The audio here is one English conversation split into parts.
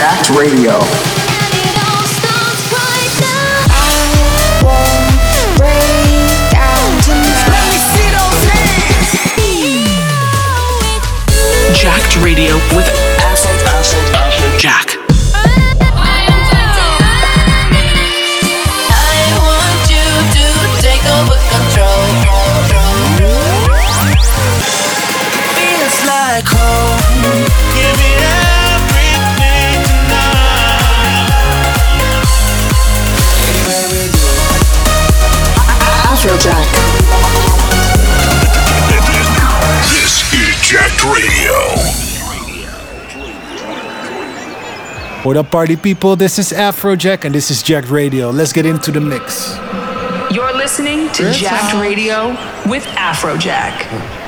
Jacked Radio. Jacked Radio with What up, party people? This is Afrojack and this is Jacked Radio. Let's get into the mix. You're listening to Jacked Radio with Afrojack.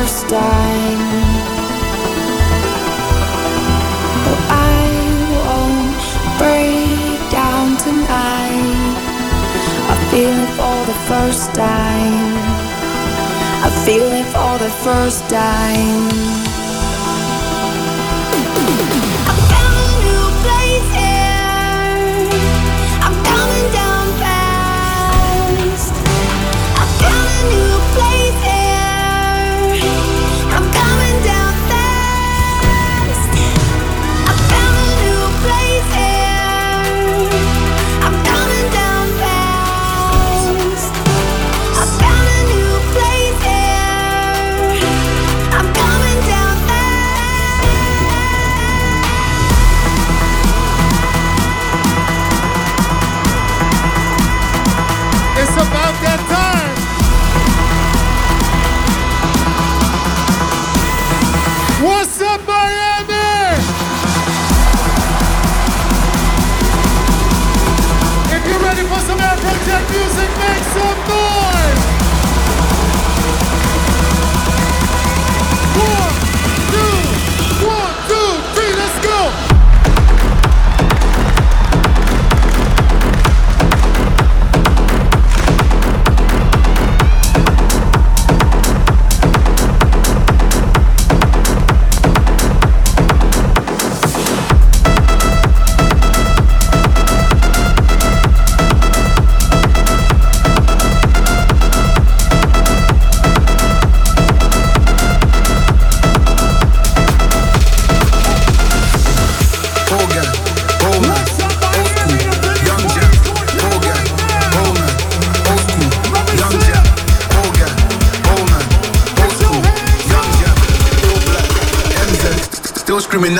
first time. But I won't break down tonight. I feel it for the first time. I feel it for the first time.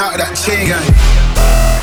out of that chain gang.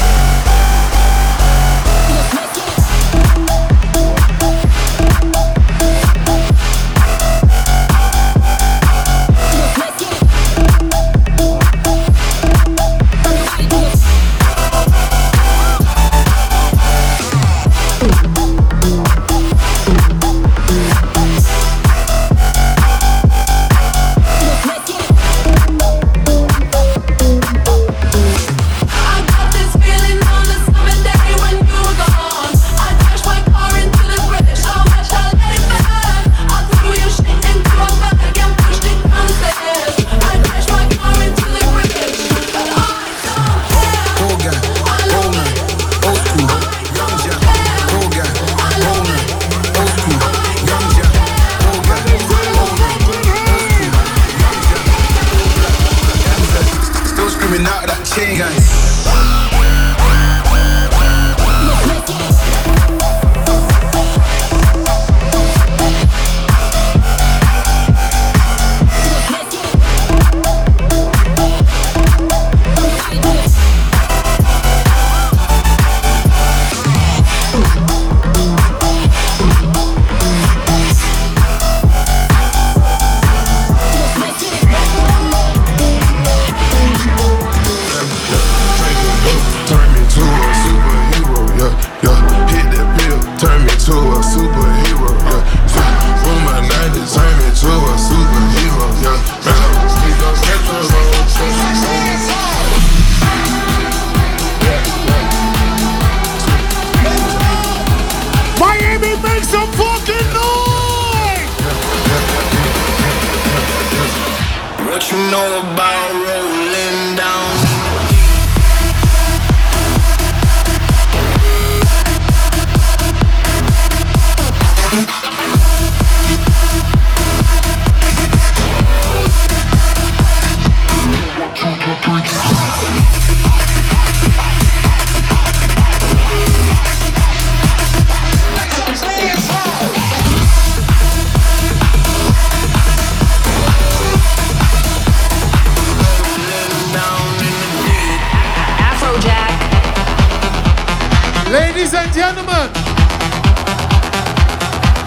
you know about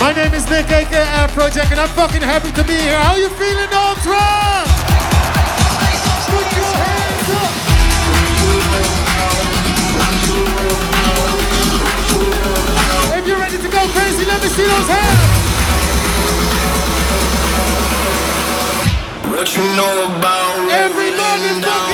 My name is Nick, aka Afrojack, and I'm fucking happy to be here. How you feeling, Ultra? Put your hands up! If you're ready to go crazy, let me see those hands. What you know about every man is love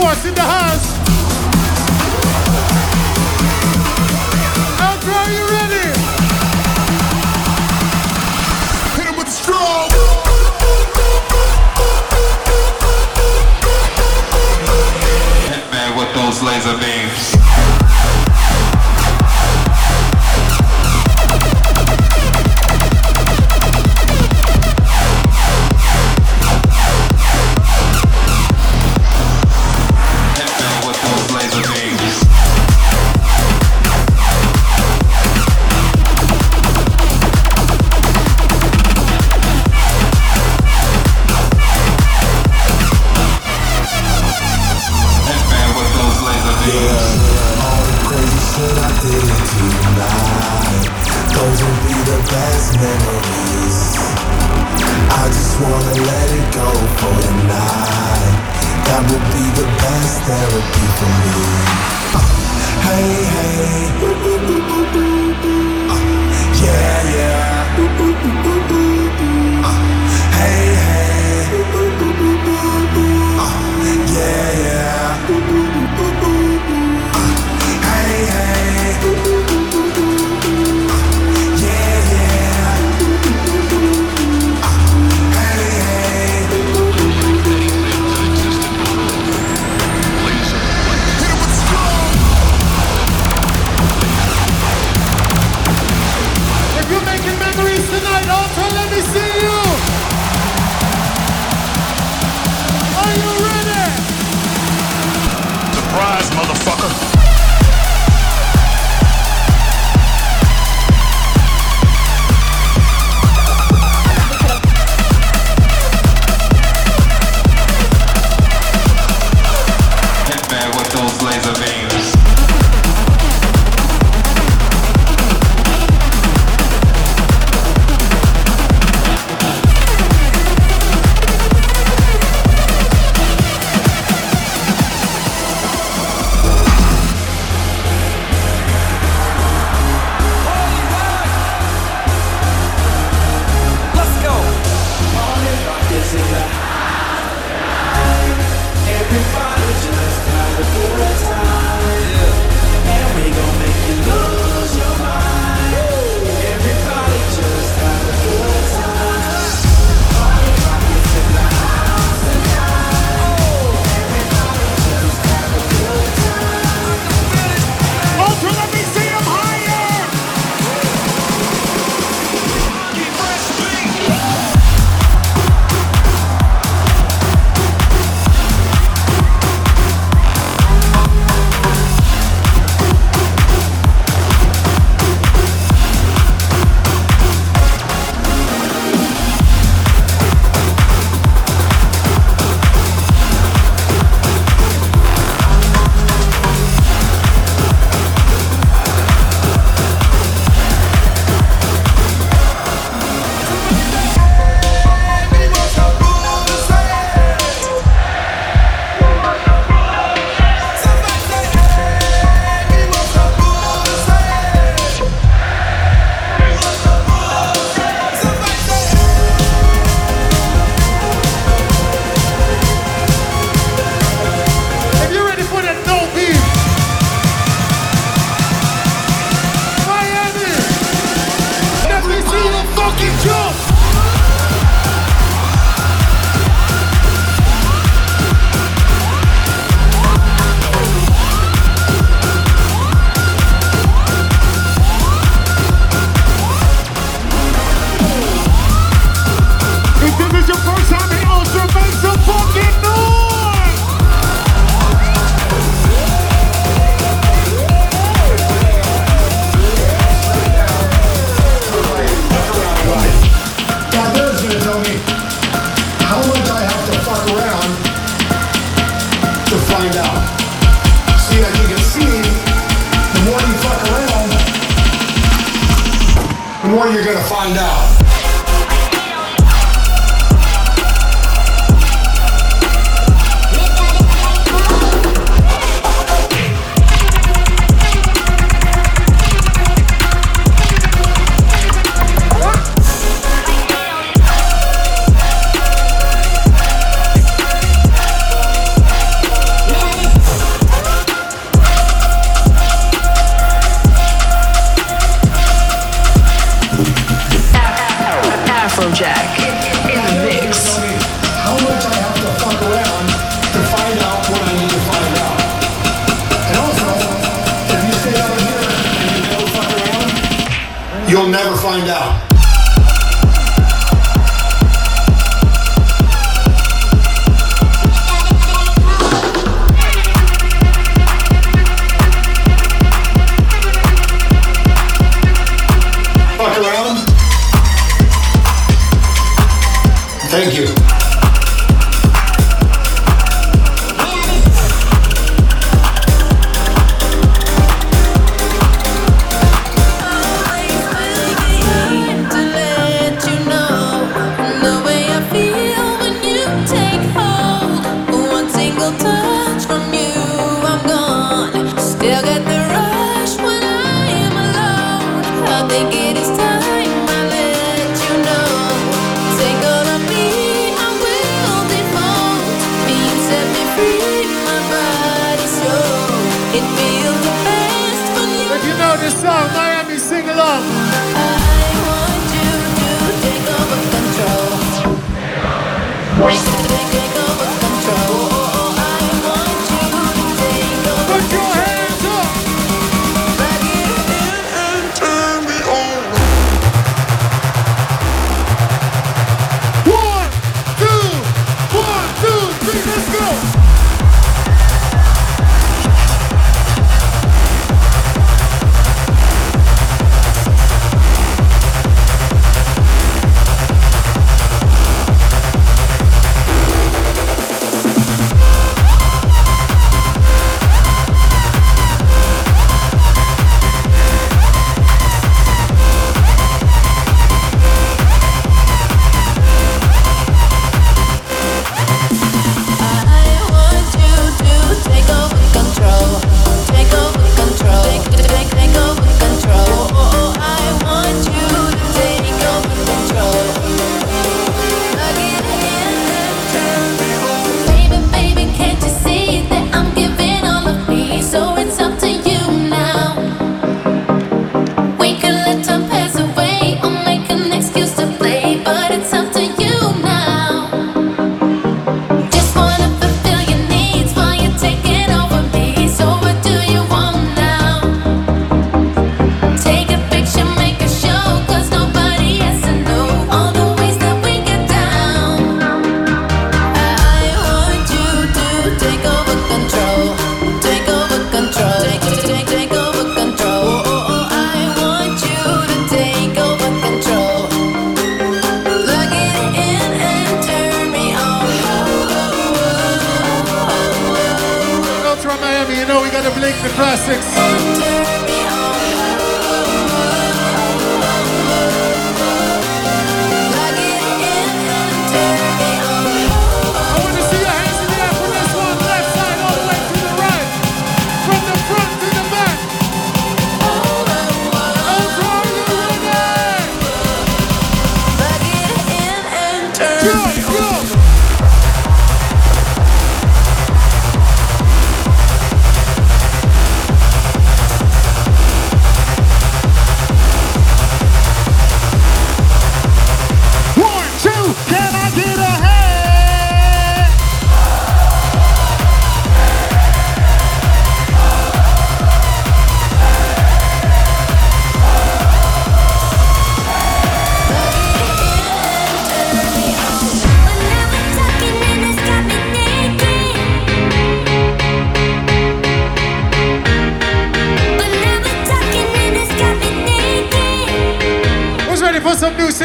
Force in the house.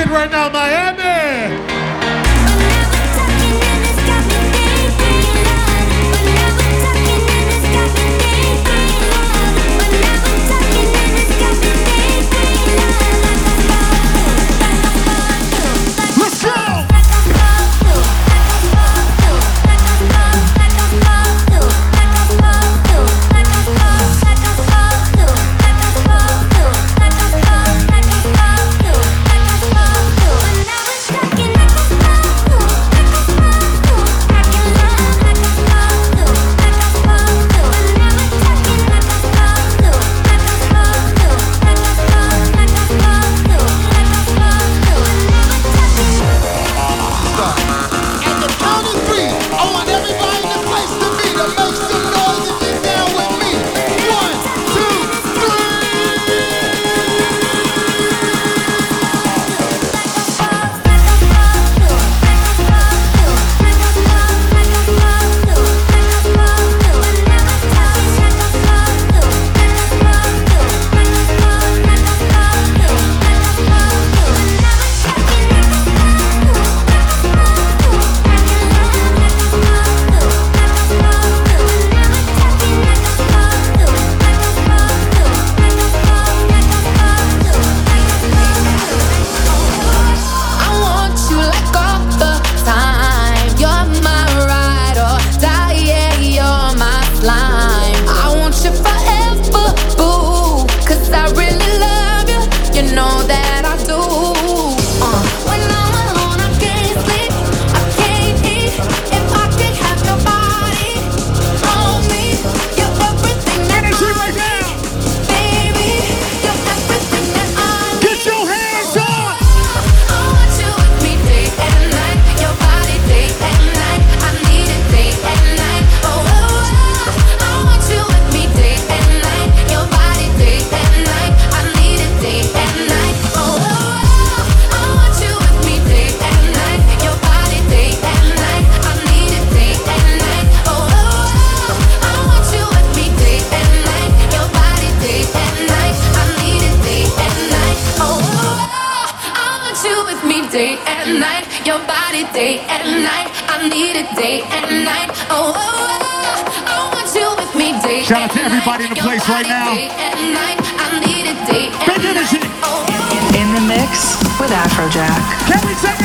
Right now, Shout out to everybody in the place right now. day and. I need it day Big energy. night. Oh. In the mix with Afrojack. Can we take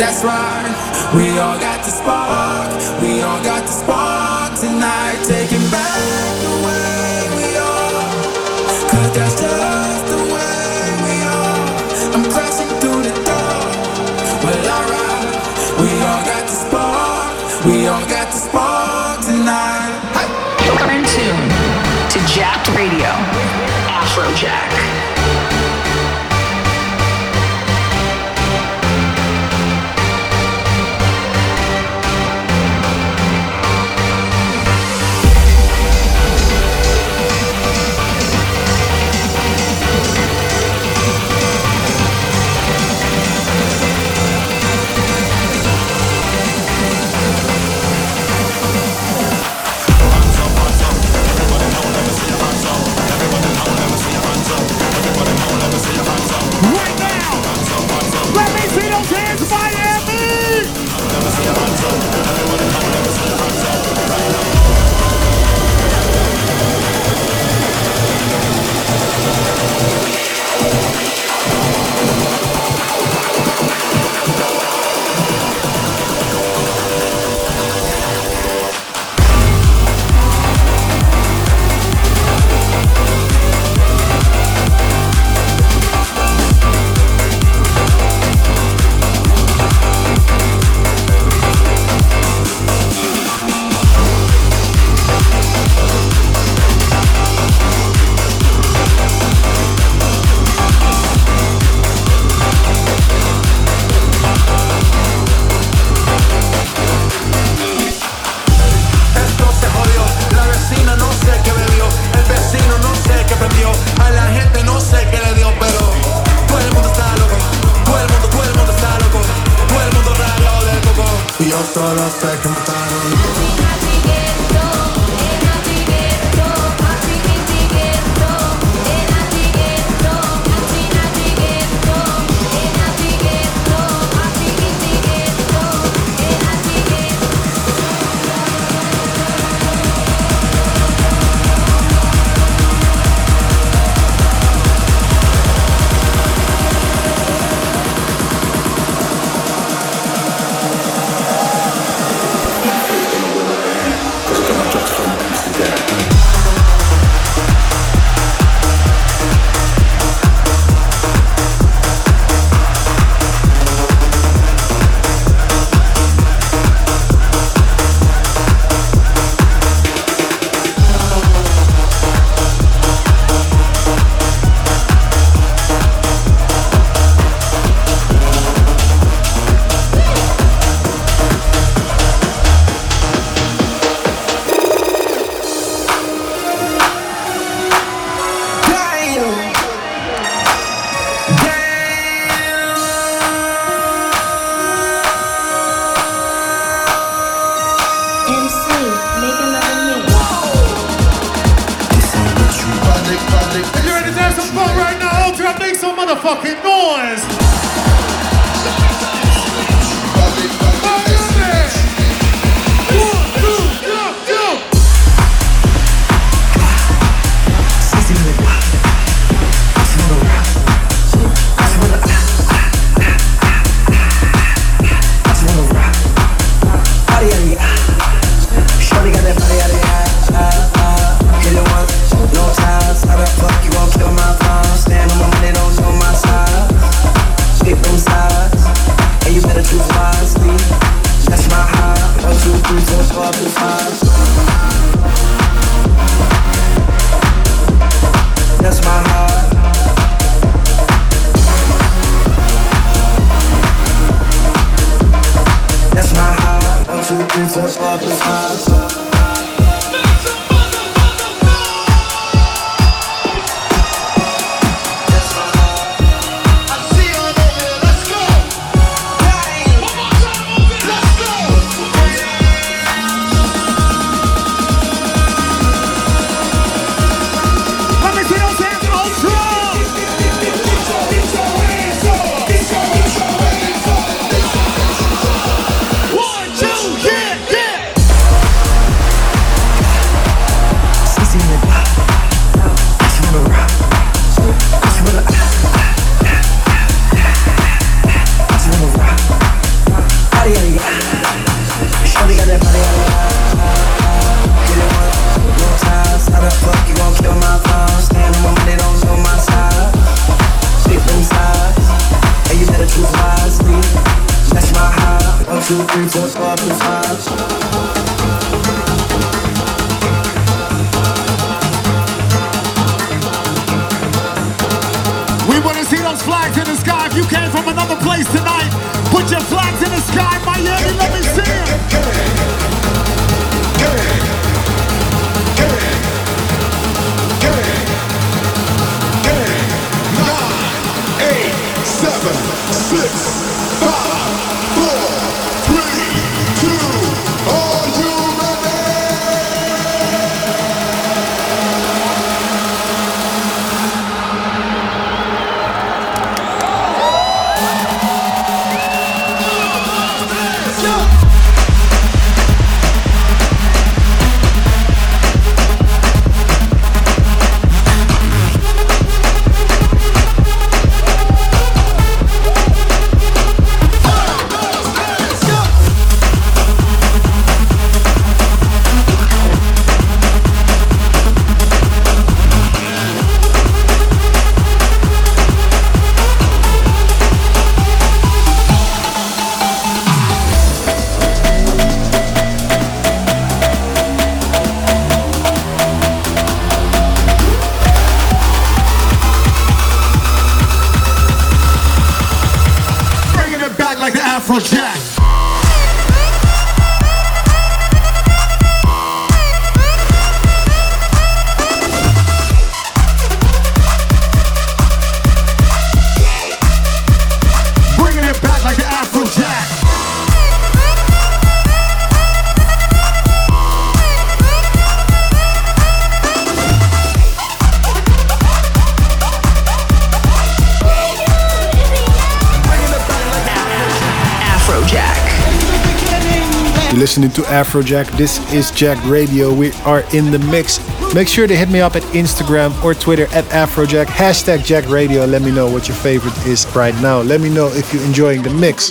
That's right. We all got the spark. place tonight. Put your flags in the sky, Miami. Let me see it. Nine, eight, seven, six, five. You're listening to Afrojack. This is Jacked Radio. We are in the mix. Make sure to hit me up at Instagram or Twitter at Afrojack. Hashtag Jacked Radio. Let me know what your favorite is right now. Let me know if you're enjoying the mix.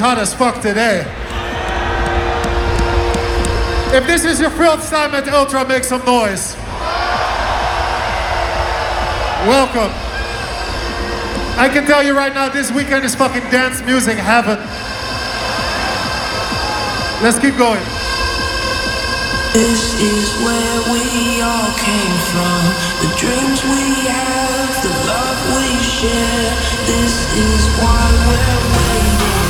is hot as fuck today. If this is your first time at Ultra, make some noise. Welcome. I can tell you right now, this weekend is fucking dance music heaven. Let's keep going. This is where we all came from. The dreams we have, the love we share. This is why we're waiting.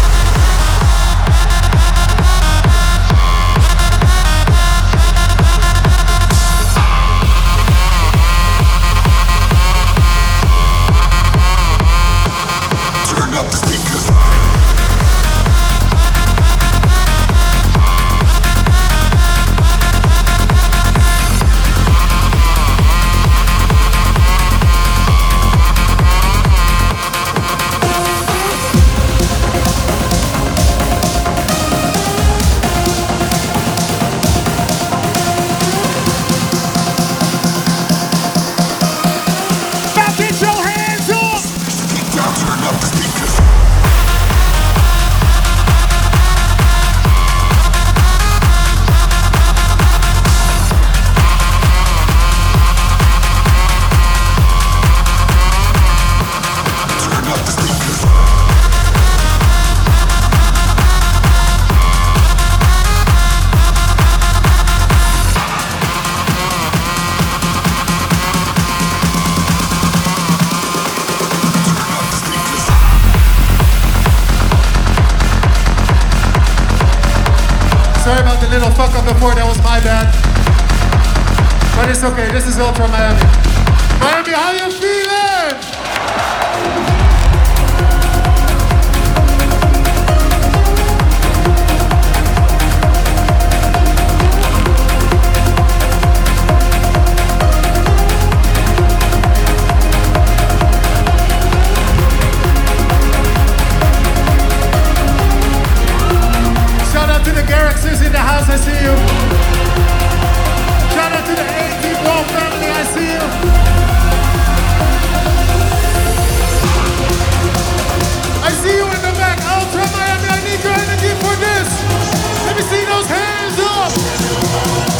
those hands up.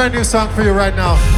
Brand new song for you right now.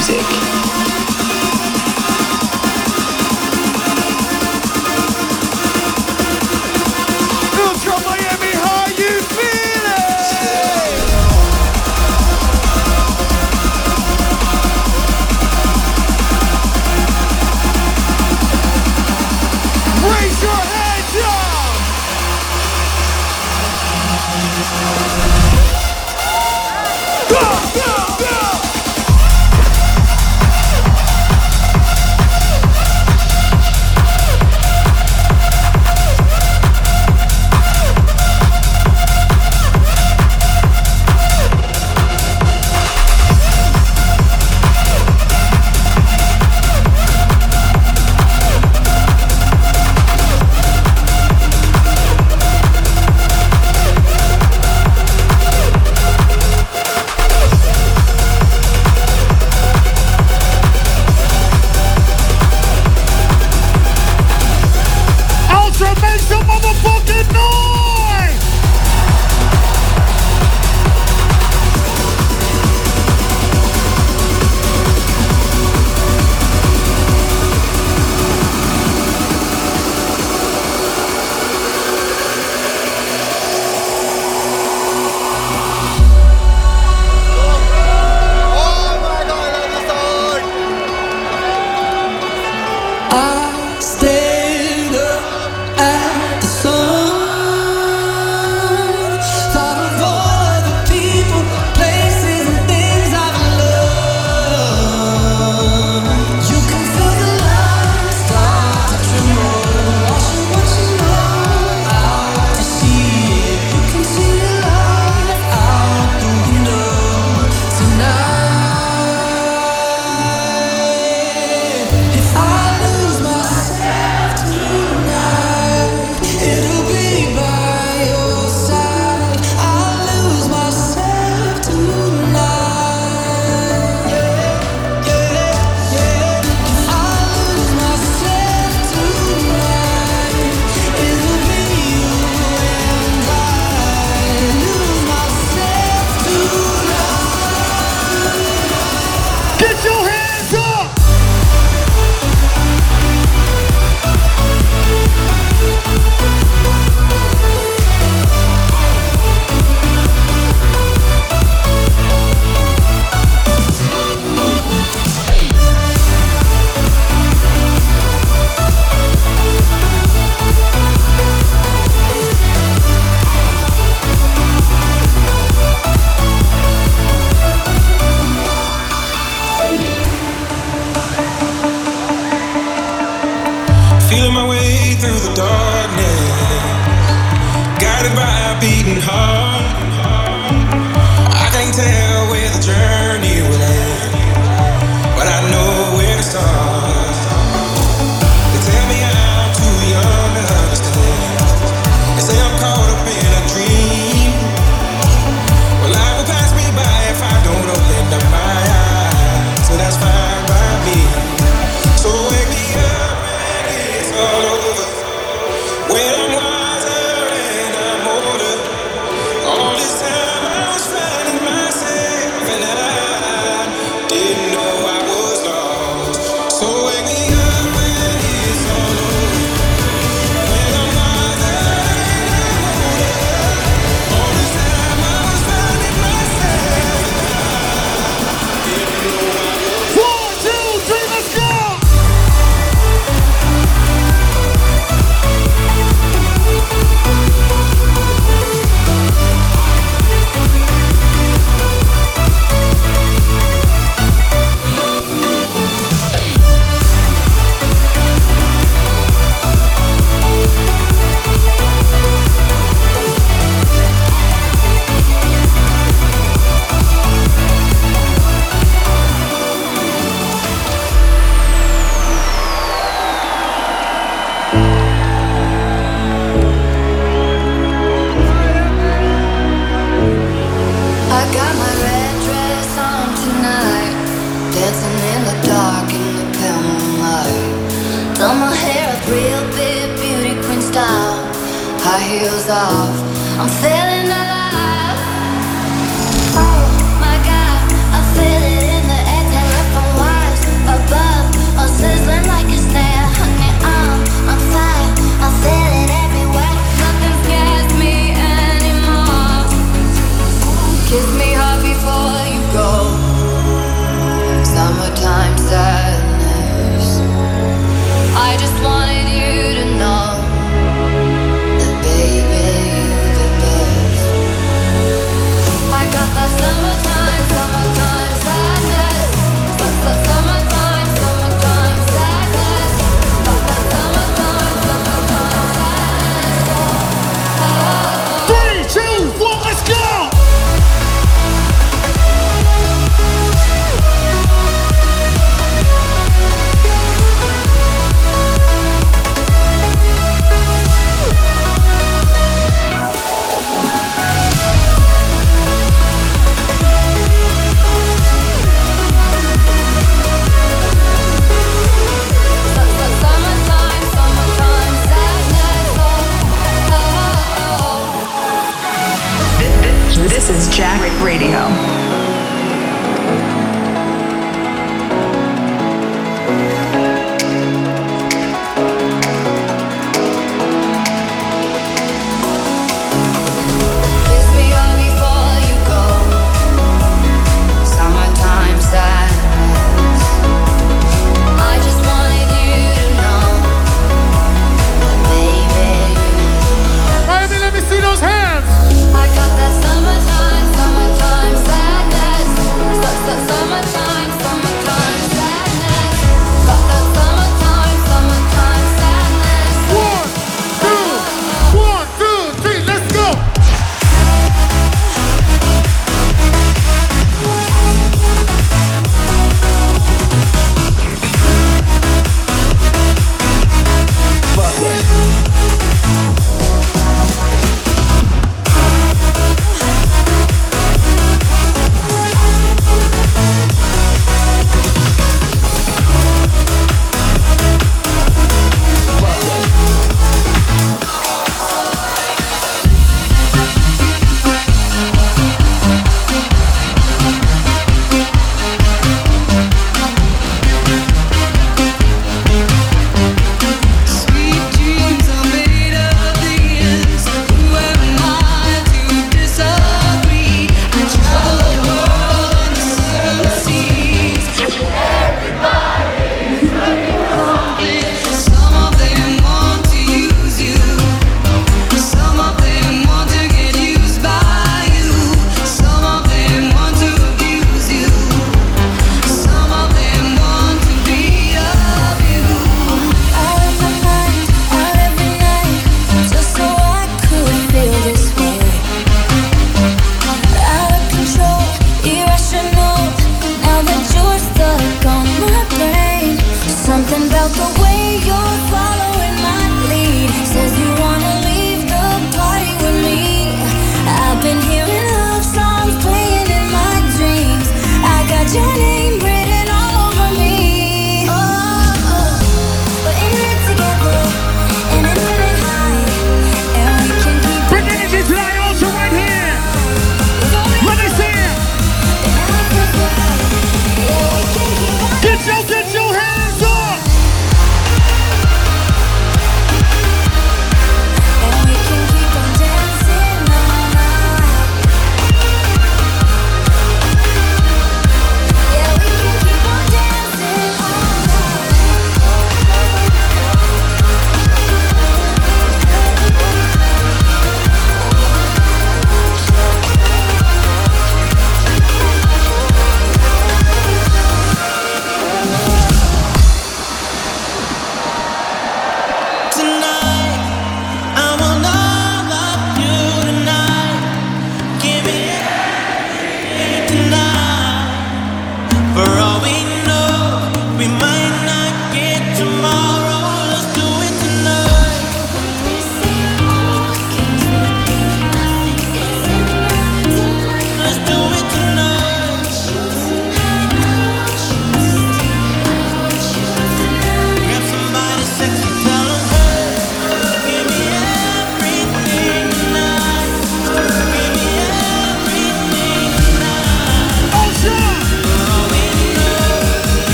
Music.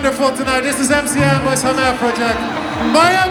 wonderful tonight. This is MCM with Hana Project. Miami!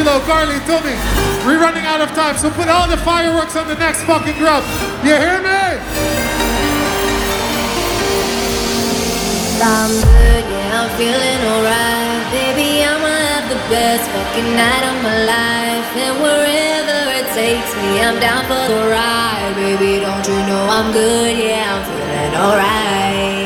Silo, Carly, Tommy. We're running out of time, so put all the fireworks on the next fucking drop. You hear me? I'm good, yeah, I'm feeling alright. Baby, I'ma have the best fucking night of my life. And wherever it takes me, I'm down for the ride. Baby, don't you know I'm good, yeah, I'm feeling alright.